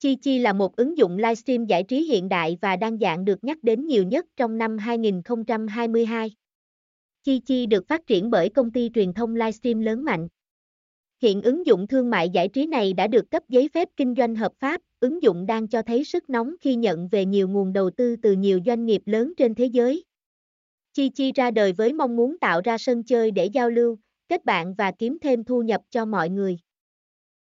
Chi Chi là một ứng dụng livestream giải trí hiện đại và đa dạng được nhắc đến nhiều nhất trong năm 2022. Chi Chi được phát triển bởi công ty truyền thông livestream lớn mạnh. Hiện ứng dụng thương mại giải trí này đã được cấp giấy phép kinh doanh hợp pháp, ứng dụng đang cho thấy sức nóng khi nhận về nhiều nguồn đầu tư từ nhiều doanh nghiệp lớn trên thế giới. Chi Chi ra đời với mong muốn tạo ra sân chơi để giao lưu, kết bạn và kiếm thêm thu nhập cho mọi người.